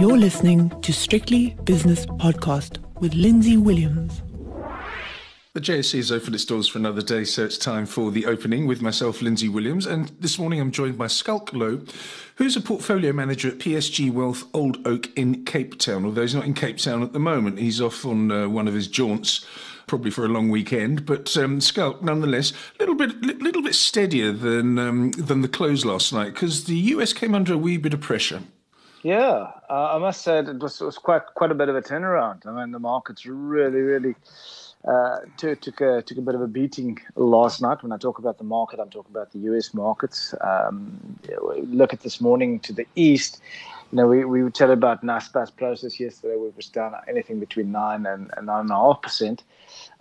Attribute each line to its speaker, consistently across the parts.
Speaker 1: You're listening to Strictly Business Podcast with Lindsay Williams.
Speaker 2: The JSE has opened its doors for another day, so it's time for the opening with myself, Lindsay Williams. And this morning I'm joined by Schalk Louw, who's a portfolio manager at PSG Wealth Old Oak in Cape Town. Although he's not in Cape Town at the moment, he's off on uh, one of his jaunts probably for a long weekend. But um, Schalk, nonetheless, a little bit, little bit steadier than um, than the close last night because the US came under a wee bit of pressure.
Speaker 3: Yeah, uh, I must say it was, it was quite quite a bit of a turnaround. I mean, the market's really, really uh, took took a, took a bit of a beating last night. When I talk about the market, I'm talking about the U.S. markets. Um, look at this morning to the east. You know, we, we were telling about Naspers Prosus yesterday, which was down anything between nine and nine and a half percent.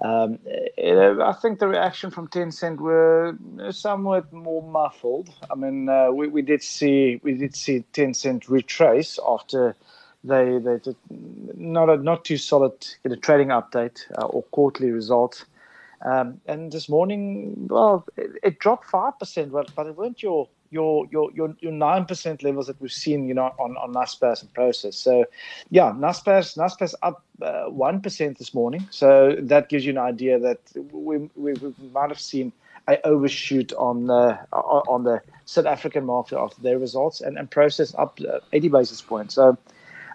Speaker 3: Um, I think the reaction from Tencent were somewhat more muffled. I mean, uh, we, we did see we did see Tencent retrace after they they did not a not too solid get a trading update uh, or quarterly results. Um, and this morning, well, it, it dropped five percent, but, but it weren't your your your your your nine percent levels that we've seen, you know, on on Naspers and Prosus. So, yeah, Naspers Naspers up uh, one uh, this morning. So that gives you an idea that we we, we might have seen a overshoot on the on the South African market after their results, and and Prosus up uh, eighty basis points. So.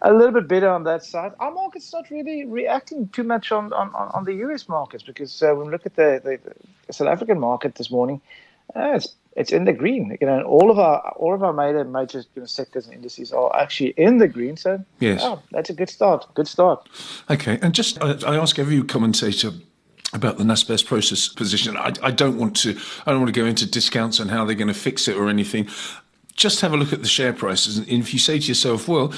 Speaker 3: A little bit better on that side. Our market's not really reacting too much on, on, on the US markets because uh, when we look at the, the South African market this morning, uh, it's it's in the green. You know, all of our all of our major major you know, sectors and indices are actually in the green. So
Speaker 2: yes,
Speaker 3: oh, that's a good start. Good start.
Speaker 2: Okay, and just I, I ask every commentator about the Naspers Prosus position. I, I, don't want to. I don't want to go into discounts and how they're going to fix it or anything. Just have a look at the share prices, and if you say to yourself, "Well,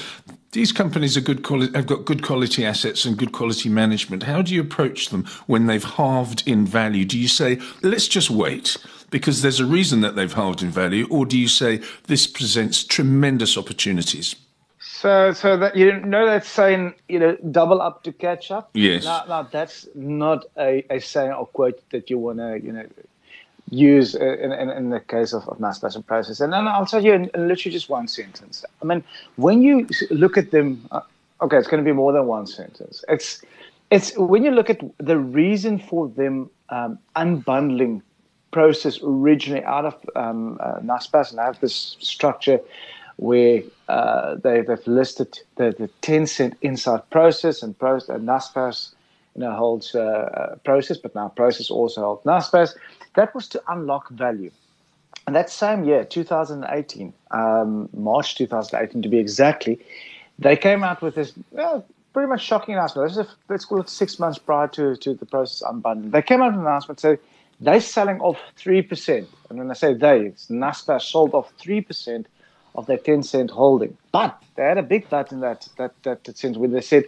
Speaker 2: these companies are good quality, have got good quality assets and good quality management," how do you approach them when they've halved in value? Do you say, "Let's just wait"? Because there's a reason that they've halved in value, or do you say this presents tremendous opportunities?
Speaker 3: So, so that you know that's saying you know double up to catch up.
Speaker 2: Yes.
Speaker 3: Now, now that's not a, a saying or quote that you want to you know use in, in, in, the case of, of mass and Prosus. And then I'll tell you in, in, literally just one sentence. I mean, when you look at them, uh, okay, it's going to be more than one sentence. It's it's when you look at the reason for them um, unbundling Prosus originally out of um, uh, Naspers and have this structure where uh, they, have listed the, the Tencent inside Prosus and, Prosus, and Naspers you know, holds uh, uh, Prosus, but now Prosus also holds Naspers. That was to unlock value. And that same year, 2018, um, March 2018 to be exactly, they came out with this well, pretty much shocking announcement. This is, a, let's call it six months prior to, to the Prosus unbundling. They came out with an announcement saying, they're selling off 3%. And when I say they, Naspers sold off 3% of their Tencent holding. But they had a big but in that, that, that, that sense where they said,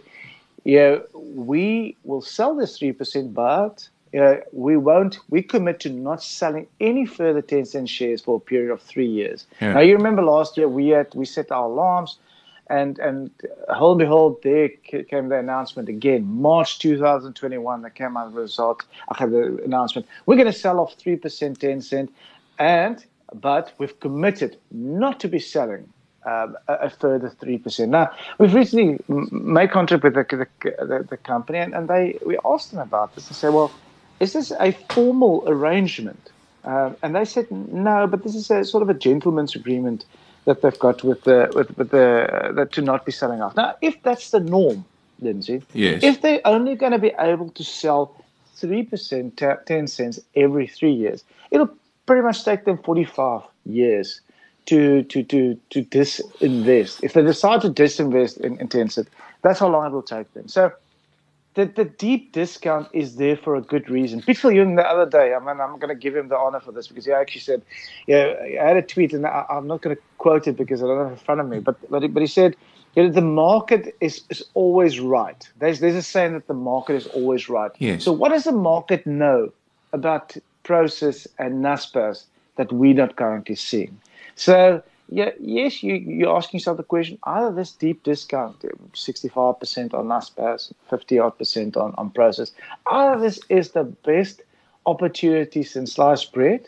Speaker 3: yeah, we will sell this 3%, but know, we won't, we commit to not selling any further Tencent shares for a period of three years. Yeah. Now, you remember last year we had, we set our alarms and and hold and behold, there came the announcement again. March 2021, that came out the result. I have the announcement. We're going to sell off three percent, Tencent, and but we've committed not to be selling um, a, a, further three percent. Now we've recently made contact with the the, the, the company, and, and, they we asked them about this and said, well, is this a formal arrangement? Um, and they said no, but this is a sort of a gentleman's agreement that they've got with the with, with the uh, to not be selling off. Now, if that's the norm, Lindsay,
Speaker 2: yes.
Speaker 3: if they're only going to be able to sell three percent, ten cents every three years, it'll pretty much take them forty-five years to to to to disinvest. If they decide to disinvest in, in Tencent, that's how long it will take them. So the, the deep discount is there for a good reason. Pete Viljoen the other day, I mean, I'm going to give him the honor for this because he actually said, yeah, I had a tweet and I, am not going to quote it because I don't have it in front of me, but but he, but he said, you know, the market is, is always right. There's there's a saying that the market is always right.
Speaker 2: Yes.
Speaker 3: So what does the market know about Prosus and Naspers that we're not currently seeing? So yeah, yes, you, you're asking yourself the question, either this deep discount, 65% on Naspers, 50 odd percent on, on Prosus, either this is the best opportunity since sliced bread,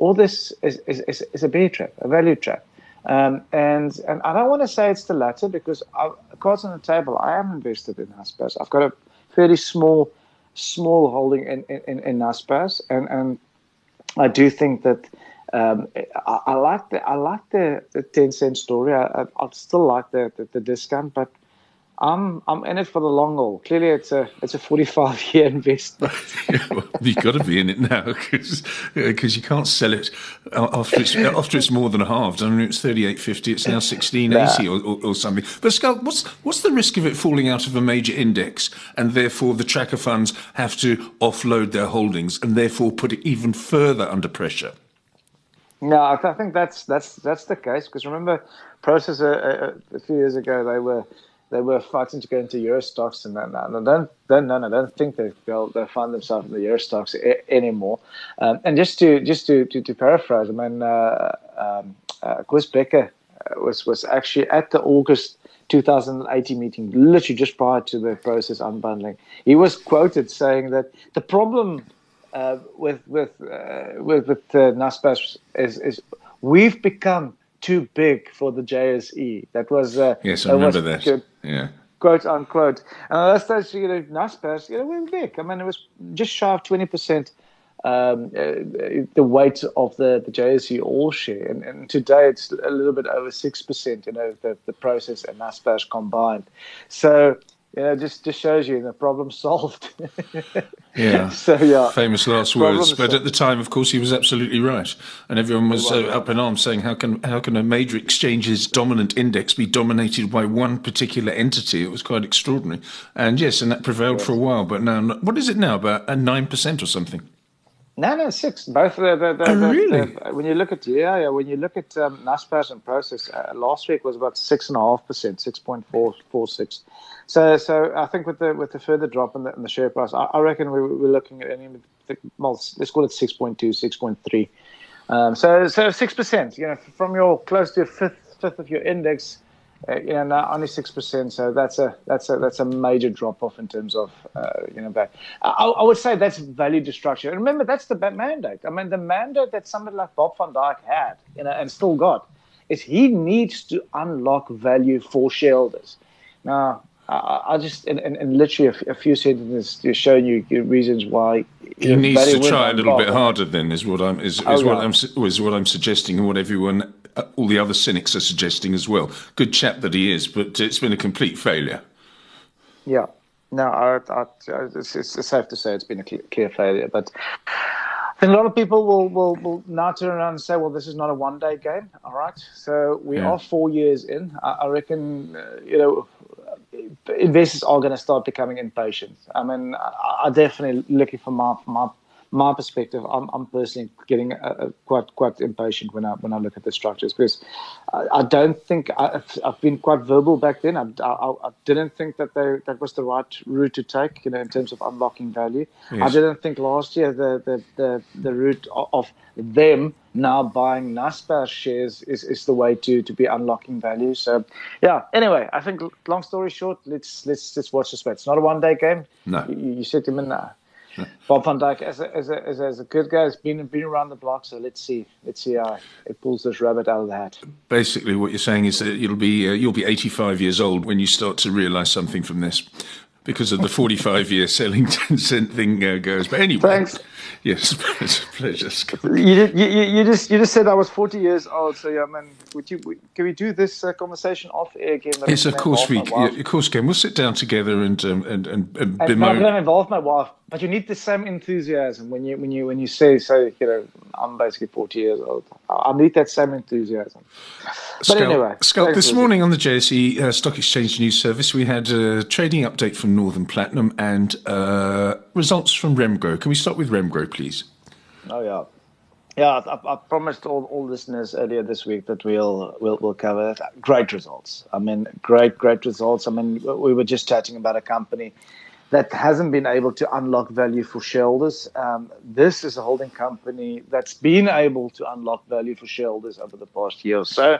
Speaker 3: or this is, is, is, is a bear trap, a value trap. Um, and and I don't want to say it's the latter because I, cards on the table. I am invested in Naspers. I've got a fairly small small holding in in, in Naspers, and and I do think that. Um, I, I, like the I like the, the Tencent story. I, I, still like the, the, the discount, but I'm I'm in it for the long haul. Clearly, it's a it's a 45 year investment.
Speaker 2: well, you've got to be in it now because because uh, you can't sell it uh, after it's uh, after it's more than halved. I mean, it's 38.50. It's now 16.80 or, or, or, something. But Schalk, what's what's the risk of it falling out of a major index and therefore the tracker funds have to offload their holdings and therefore put it even further under pressure?
Speaker 3: No, I think that's that's that's the case because remember, Prosus a, a, a few years ago they were they were fighting to get into Euro Stoxx and then and I don't, don't, no, I don't think they they'll, they'll find themselves in the Euro Stoxx anymore. Um, and just to just to to, to paraphrase, I mean, uh, um, uh, Koos Bekker uh, was was actually at the August 2018 meeting, literally just prior to the Prosus unbundling. He was quoted saying that the problem uh, with with uh, with with uh, is is we've become too big for the JSE. That was uh,
Speaker 2: yes, I remember that. Good, yeah,
Speaker 3: quote unquote. And that's that stage, you know, Naspers, you know, we were big. I mean, it was just shy of twenty percent. Um, uh, the weight of the, the JSE all share, and, and today it's a little bit over six percent. You know, the, the Prosus and Naspers combined. So you know, just just shows you the problem solved.
Speaker 2: yeah. So yeah. Famous last words. But solved. at the time, of course, he was absolutely right, and everyone was uh, up in arms saying, "How can how can a major exchange's dominant index be dominated by one particular entity?" It was quite extraordinary. And yes, and that prevailed yes. for a while. But now, what is it now? About a nine percent or something.
Speaker 3: No, no, six. Both the, the, the,
Speaker 2: oh,
Speaker 3: the
Speaker 2: really?
Speaker 3: when you look at yeah, yeah, when you look at um, and Prosus, uh, last week was about six and a half percent, six point four four six. So, so I think with the with the further drop in the, in the share price, I, I reckon we, we're looking at any well, let's call it 6.2, 6.3. Um, so, so six percent. You know, from your close to a fifth fifth of your index, you know, six percent. So that's a that's a that's a major drop off in terms of uh, you know. Back. I, I, would say that's value destruction. And remember, that's the mandate. I mean, the mandate that somebody like Bob van Dijk had, you know, and still got, is he needs to unlock value for shareholders. Now, I, just and, and, literally a, a, few sentences just showing you reasons why
Speaker 2: he needs to try a little bit harder. Then is what I'm is, is oh, what I'm is what I'm suggesting, and what everyone, uh, all the other cynics are suggesting as well. Good chap that he is, but it's been a complete failure.
Speaker 3: Yeah, no, I, I, it's, it's, safe to say it's been a clear failure, but. I think a lot of people will, will, will now turn around and say, well, this is not a one day game. All right. So we yeah. are four years in. I, I reckon, uh, you know, investors are going to start becoming impatient. I mean, I, I definitely looking for my my my perspective, I'm, I'm personally getting uh, quite quite impatient when I when I look at the structures because I, I don't think I've, I've, been quite verbal back then. I, I, I, didn't think that they, that was the right route to take, you know, in terms of unlocking value. Yes. I didn't think last year the the the, the route of them now buying Naspers shares is, is the way to to be unlocking value. So yeah. Anyway, I think long story short, let's let's let's watch the space. It's not a one day game.
Speaker 2: No.
Speaker 3: You, you set him in there. Bob van Dijk, as a, as, a, as, a, as a good guy, has been been around the block. So let's see, let's see how it pulls this rabbit out of the hat.
Speaker 2: Basically, what you're saying is that you'll be uh, you'll be 85 years old when you start to realise something from this because of the 45 year selling Tencent thing uh, goes. But anyway,
Speaker 3: thanks.
Speaker 2: Yes, it's a pleasure.
Speaker 3: You, you, you, just you just said I was 40 years old, so yeah, man. Would you can we do this uh, conversation off air again?
Speaker 2: Yes, of course we. Yeah, of course, can. We'll sit down together and um, and and, and
Speaker 3: bemoan. I'm going to involve my wife, but you need the same enthusiasm when you when you when you say so. You know, I'm basically 40 years old. I need that same enthusiasm. But
Speaker 2: Schalk,
Speaker 3: anyway,
Speaker 2: Schalk, this morning on the JSE uh, Stock Exchange News Service, we had a trading update from Northam Platinum and uh, results from Remgro. Can we start with Remgro, please?
Speaker 3: Oh yeah. Yeah, I, I, promised all, all listeners earlier this week that we'll we'll we'll cover that. Great results. I mean, great great results. I mean, we were just chatting about a company that hasn't been able to unlock value for shareholders. Um, this is a holding company that's been able to unlock value for shareholders over the past year or so.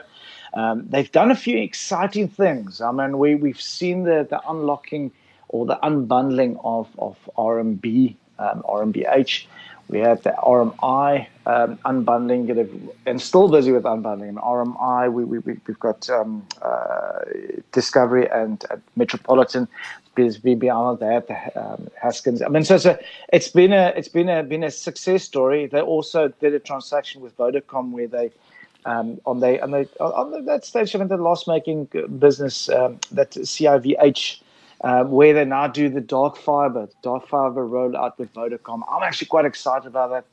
Speaker 3: Um, they've done a few exciting things. I mean, we we've seen the the unlocking or the unbundling of of RMB um, RMBH We had the RMI um, unbundling, and still busy with unbundling. RMI, we, we, we've got um, uh, Discovery and uh, Metropolitan BBL, they had the um, Haskins. I mean, so it's, a, it's been a it's been a been a success story. They also did a transaction with Vodacom where they um, on they on they on that stage of the loss making business um, that CIVH. Um, where they now do the dark fiber, dark fiber rollout with Vodacom. I'm actually quite excited about that.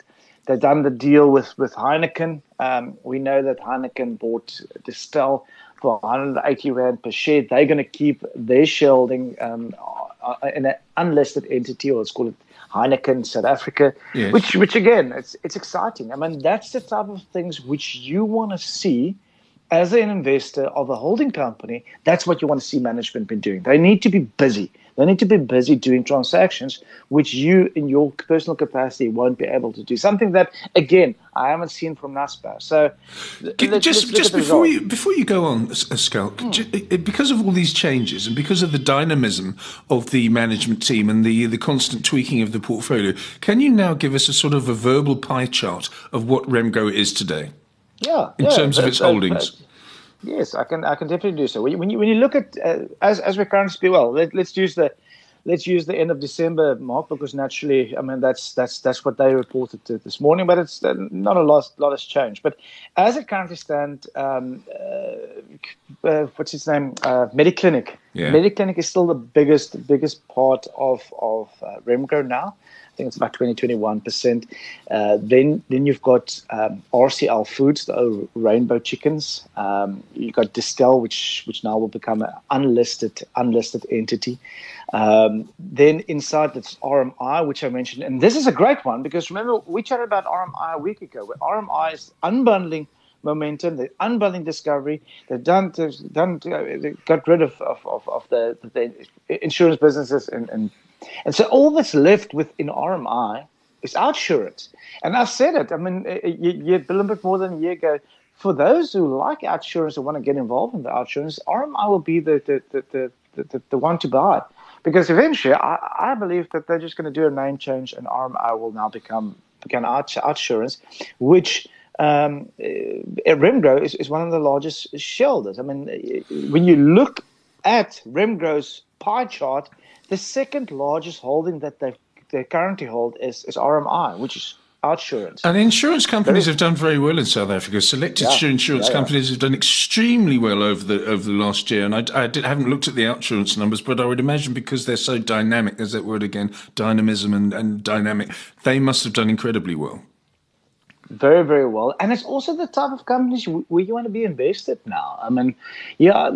Speaker 3: They've done the deal with with Heineken. Um, we know that Heineken bought Distel for 180 rand per share. They're going to keep their shareholding um, uh, in an unlisted entity, or let's call it Heineken South Africa. Yes. Which, which again, it's it's exciting. I mean, that's the type of things which you want to see as an investor of a holding company, that's what you want to see management be doing. They need to be busy. They need to be busy doing transactions, which you, in your personal capacity, won't be able to do. Something that, again, I haven't seen from Naspers. So,
Speaker 2: let's, just let's just before you before you go on, Schalk, mm. because of all these changes and because of the dynamism of the management team and the the constant tweaking of the portfolio, can you now give us a sort of a verbal pie chart of what Remgro is today?
Speaker 3: Yeah,
Speaker 2: in
Speaker 3: yeah,
Speaker 2: terms of its holdings.
Speaker 3: yes, I can. I can definitely do so. When you when you, when you look at uh, as as we currently speak, well, let, us use the let's use the end of December mark because naturally, I mean that's that's that's what they reported this morning, but it's uh, not a lot lot has changed. But as it currently stands, um, uh, uh, what's its name? Uh, Mediclinic. Yeah. Mediclinic is still the biggest biggest part of of uh, Remgro now. Think it's about 20, 21%. Uh, then then you've got um, RCL Foods, the rainbow chickens. Um, you've got Distel, which which now will become an unlisted unlisted entity. Um, then inside that's RMI, which I mentioned, and this is a great one because remember we chatted about RMI a week ago. Where RMI is unbundling momentum, they're unbundling discovery. They've done, they've done, they got rid of of, of, of the, the insurance businesses and, and and so all that's left within RMI is OUTsurance. And I've said it. I mean, you, you a little bit more than a year ago. For those who like OUTsurance and want to get involved in the OUTsurance, RMI will be the the, the, the, the, the one to buy. Because eventually, I, I believe that they're just going to do a name change and RMI will now become, become OUTsurance, which um, Remgro is, is one of the largest shareholders. I mean, when you look at Remgro's pie chart, the second largest holding that they they currently hold is, is RMI, which is OUTsurance.
Speaker 2: And insurance companies have done very well in South Africa. Selected yeah, insurance yeah, companies have done extremely well over the over the last year. And I, I did, haven't looked at the OUTsurance numbers, but I would imagine because they're so dynamic, there's that word again, dynamism and, and dynamic, they must have done incredibly well
Speaker 3: very very well. And it's also the type of companies where you want to be invested now. I mean yeah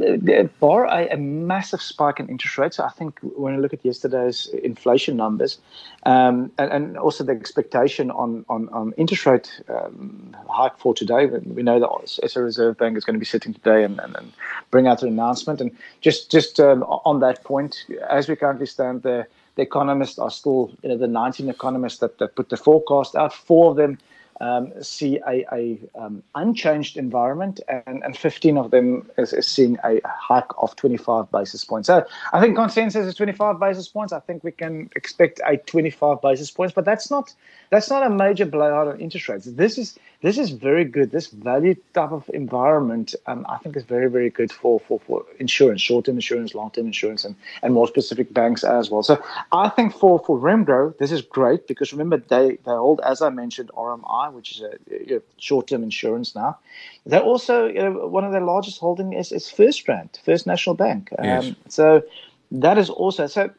Speaker 3: bar a, a, massive spike in interest rates. I think when i look at yesterday's inflation numbers um, and, and, also the expectation on on, on interest rate um, hike for today we know that SA Reserve Bank is going to be sitting today and, and, and bring out an announcement. And just just um, on that point as we currently stand there the economists are still you know the 19 economists that, that put the forecast out. Four of them um, see a, a um, unchanged environment, and, and 15 of them is, is, seeing a hike of 25 basis points. So I think consensus is 25 basis points. I think we can expect a 25 basis points, but that's not that's not a major blowout on interest rates. This is this is very good. This value type of environment, um, I think, is very very good for for, for insurance, short term insurance, long term insurance, and and more specific banks as well. So I think for for Remgro, this is great because remember they they hold, as I mentioned, RMI, which is a, a short term insurance now. They're also you know, one of their largest holding is, is FirstRand, First National Bank. Um, yes. So that is also so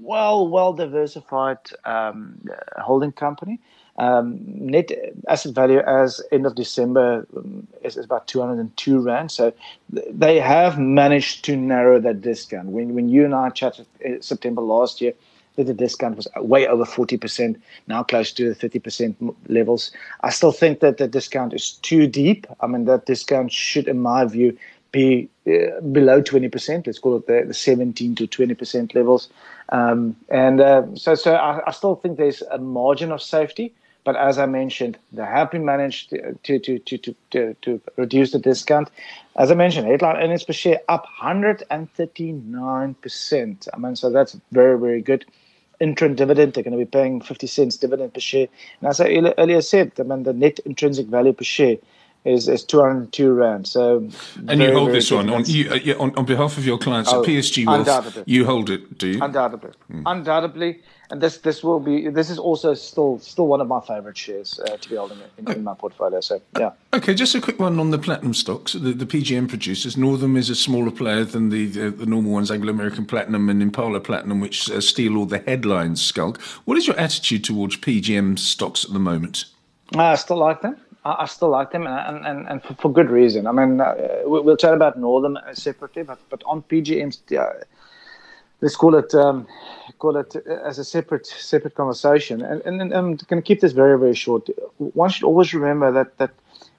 Speaker 3: well well diversified um, holding company. Um, net asset value as end of December um, is, is, about 202 rand. So they have managed to narrow that discount. When when you and I chatted uh, September last year, that the discount was way over 40%, now close to the 30% levels. I still think that the discount is too deep. I mean, that discount should, in my view, be uh, below 20%. Let's call it the, the 17 to 20% levels. Um, and uh, so, so I, I, still think there's a margin of safety. But as I mentioned, they have been managed to, to, to, to, to, to reduce the discount. As I mentioned, headline earnings per share up 139%. I mean, so that's very, very good. Interim dividend. They're going to be paying 50 cents dividend per share. And as I earlier said, I mean, the net intrinsic value per share is, is 202 rand. So,
Speaker 2: and very, you hold this one on, you, uh, yeah, on on behalf of your clients oh, at PSG Wealth. You hold it, do you?
Speaker 3: Undoubtedly, mm. undoubtedly. And this this will be this is also still still one of my favorite shares uh, to be holding in, in, my portfolio. So yeah.
Speaker 2: Okay, just a quick one on the platinum stocks, the, the PGM producers. Northam is a smaller player than the the, the normal ones, Anglo American Platinum and Impala Platinum, which uh, steal all the headlines. Schalk, what is your attitude towards PGM stocks at the moment?
Speaker 3: I still like them. I, still like them, and, and, and for, for good reason. I mean, uh, we'll chat about Northam separately, but, but on PGMs, uh, let's call it um, call it as a separate separate conversation. And, and, and I'm going to keep this very very short. One should always remember that that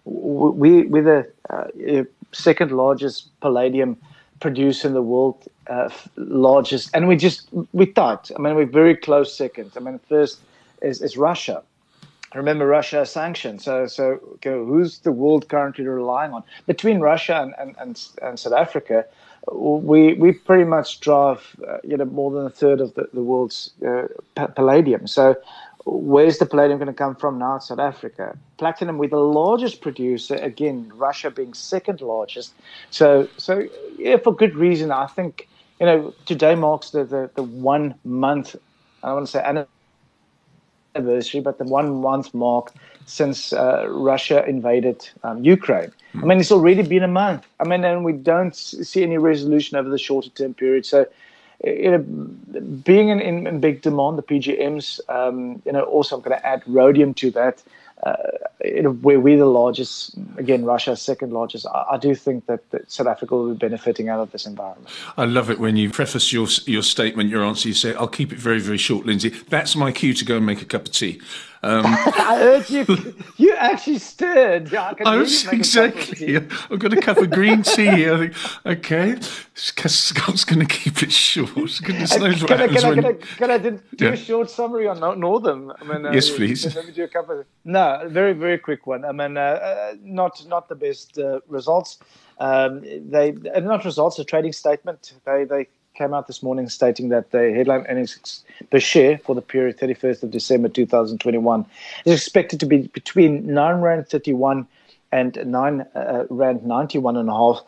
Speaker 3: we we're the uh, second largest palladium producer in the world, uh, largest, and we just we tight. I mean, we're very close second. I mean, first is, is Russia remember Russia sanctioned. So, so okay, who's the world currently relying on? Between Russia and, and, and, and South Africa, we we pretty much drive uh, you know more than a third of the, the world's uh, palladium. So, where's the palladium going to come from now? South Africa. Platinum, we're the largest producer. Again, Russia being second largest. So, so yeah, for good reason. I think you know today marks the the, the one month. I don't want to say anniversary, but the one month mark since uh, Russia invaded um, Ukraine. Mm. I mean, it's already been a month. I mean, and we don't see any resolution over the shorter term period. So, you know, being in, in, in big demand, the PGMs, um, you know, also I'm going to add rhodium to that uh, where we're the largest, again, Russia second largest, I, I do think that, that, South Africa will be benefiting out of this environment.
Speaker 2: I love it when you preface your your statement, your answer. You say, "I'll keep it very, very short, Lindsay." That's my cue to go and make a cup of tea.
Speaker 3: Um, I heard you. You actually stirred. I,
Speaker 2: I was exactly. I've got a cup of green tea. I think, okay, Schalk's going to keep it short. Goodness knows what
Speaker 3: can
Speaker 2: happens
Speaker 3: I,
Speaker 2: when...
Speaker 3: Can I, can I do yeah. a short summary on Northam? I
Speaker 2: mean, uh, yes, please.
Speaker 3: Let me do a couple. Of, no, very very quick one. I mean, uh, uh, not not the best uh, results. Um, they not results. A trading statement. They they came out this morning stating that the headline earnings per share for the period 31st of December 2021 is expected to be between 9 rand 31 and 9 uh, rand 91 and a half.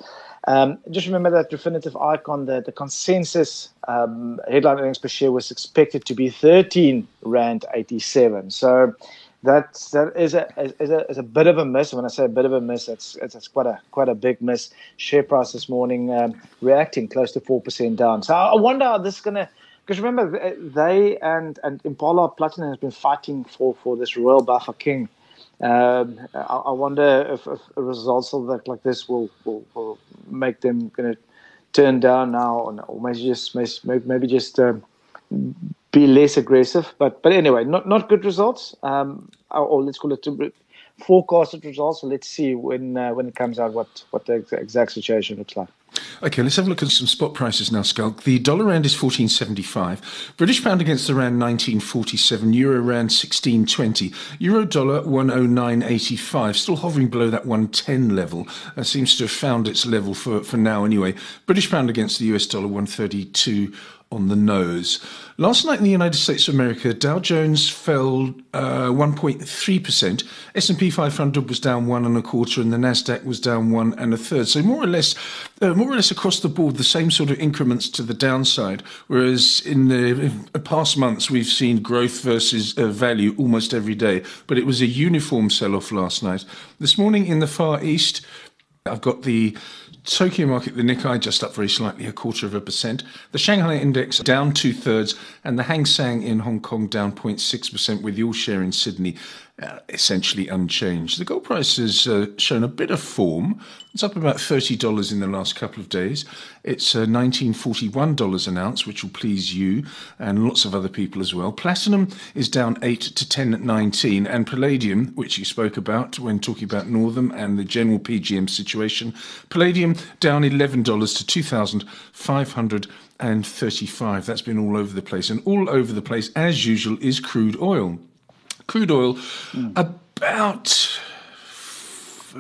Speaker 3: Um, just remember that definitive icon, the, the consensus um, headline earnings per share was expected to be 13 rand 87. So that that is a, is a is a bit of a miss. When I say a bit of a miss, that's it's, quite a quite a big miss. Share price this morning um, reacting close to four percent down. So I wonder how this is to. Because remember, they and and Impala Platinum has been fighting for for this Royal Bafokeng. Um, I, I, wonder if, if results that like this will will, will make them going to turn down now, or, or maybe just maybe just um, be less aggressive. But but anyway, not not good results. Um, or, let's call it forecasted results. So let's see when uh, when it comes out what what the exact situation looks like.
Speaker 2: Okay, let's have a look at some spot prices now, Schalk. The dollar rand is 14.75, British pound against the rand 19.47, euro rand 16.20, euro dollar 109.85, still hovering below that 110 level. Uh, seems to have found its level for, for now anyway. British pound against the US dollar 132 on the nose. Last night in the United States of America, Dow Jones fell uh, 1.3%. S&P 500 was down one and a quarter, and the Nasdaq was down one and a third. So more or less, uh, more or less across the board, the same sort of increments to the downside. Whereas in the past months, we've seen growth versus uh, value almost every day. But it was a uniform sell-off last night. This morning in the Far East, I've got the Tokyo market, the Nikkei just up very slightly, a quarter of a percent. The Shanghai index down two thirds, and the Hang Seng in Hong Kong down 0.6%, with all share in Sydney uh, essentially unchanged. The gold price has uh, shown a bit of form. It's up about $30 in the last couple of days. It's uh, $1941 an ounce, which will please you and lots of other people as well. Platinum is down 8 to 10.19, and palladium, which you spoke about when talking about Northam and the general PGM situation, palladium down $11 to 2,535. That's been all over the place. And all over the place, as usual, is crude oil crude oil mm. about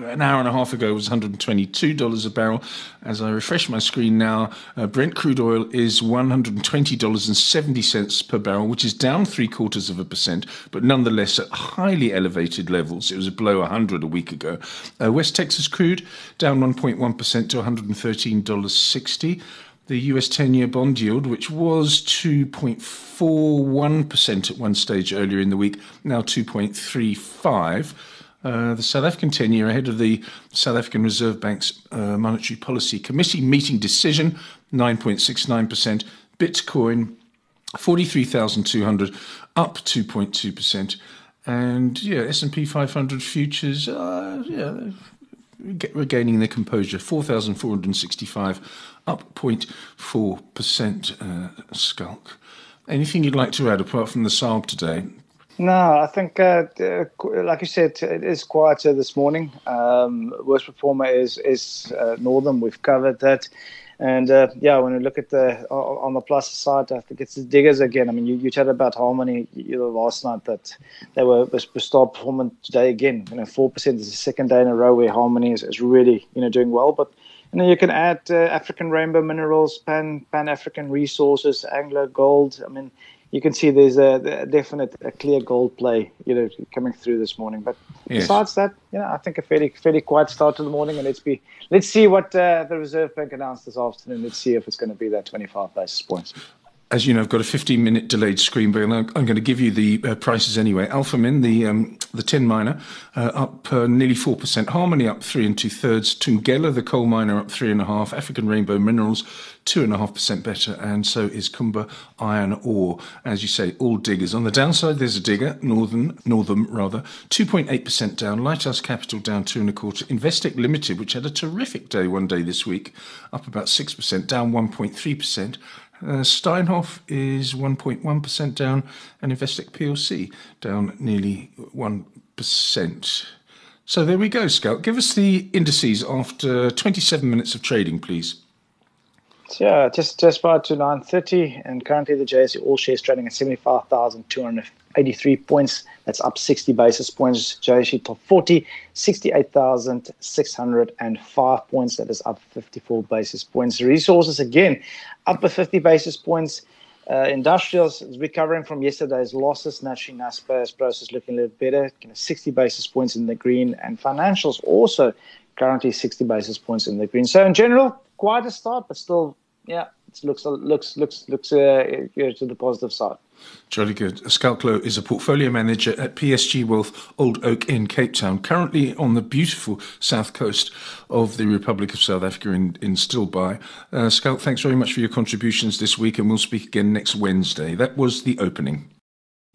Speaker 2: an hour and a half ago was $122 a barrel. As I refresh my screen now, uh, Brent crude oil is $120.70 per barrel, which is down three quarters of a percent, but nonetheless at highly elevated levels. It was below 100 a week ago. Uh, West Texas crude down 1.1% to $113.60 the US 10 year bond yield, which was 2.41% at one stage earlier in the week, now 2.35. Uh, the South African 10 year ahead of the South African Reserve Bank's uh, Monetary Policy Committee meeting decision, 9.69%. Bitcoin, 43,200, up 2.2%. And yeah, S&P 500 futures, uh, yeah, regaining their composure, 4,465 up 0.4%, uh, Schalk. Anything you'd like to add apart from the SARB today?
Speaker 3: No, I think, uh, uh, like you said, it is quieter this morning. Um, worst performer is is uh, Northam. We've covered that. And uh, yeah, when we look at the on the plus side, I think it's the diggers again. I mean, you, you chatted about Harmony you know, last night that they were was star performing today again. You know, four percent is the second day in a row where Harmony is, is really you know doing well. But and then you can add uh, African Rainbow Minerals, Pan Pan African Resources, Anglo Gold. I mean, you can see there's a, a, definite, a clear gold play, you know, coming through this morning. But yes. besides that, you know, I think a fairly fairly quiet start to the morning, and let's be let's see what uh, the Reserve Bank announced this afternoon. Let's see if it's going to be that 25 basis points
Speaker 2: as you know, I've got a 15 minute delayed screen, but I'm, going to give you the uh, prices anyway. Alphamin, the um, the tin miner, uh, up uh, nearly 4%. Harmony up three and two thirds. Thungela, the coal miner, up three and a half. African Rainbow Minerals, two and a half percent better. And so is Kumba Iron Ore. As you say, all diggers. On the downside, there's a digger, Northern, Northern rather, 2.8% down. Lighthouse Capital down two and a quarter. Investec Limited, which had a terrific day one day this week, up about 6%, down 1.3%. Uh, Steinhoff is 1.1% down, and Investec PLC down nearly 1%. So there we go, Schalk. Give us the indices after 27 minutes of trading, please.
Speaker 3: Yeah, just just prior to 9:30, and currently the JSE All Shares trading at 75,283 points. That's up 60 basis points. JSE Top 40, 68,605 points. That is up 54 basis points. Resources again up by 50 basis points. Uh, industrials is recovering from yesterday's losses. Naturally, Naspers Prosus looking a little better, kind of 60 basis points in the green, and financials also currently 60 basis points in the green. So in general, quite a start, but still, yeah, it looks looks looks looks uh, to the positive side.
Speaker 2: Jolly good. Schalk Louw is a portfolio manager at PSG Wealth Old Oak in Cape Town, currently on the beautiful south coast of the Republic of South Africa in, in Stilbaai. Uh, Schalk, thanks very much for your contributions this week, and we'll speak again next Wednesday. That was the opening.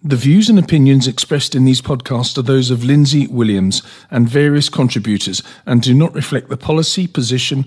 Speaker 2: The views and opinions expressed in these podcasts are those of Lindsay Williams and various contributors and do not reflect the policy, position,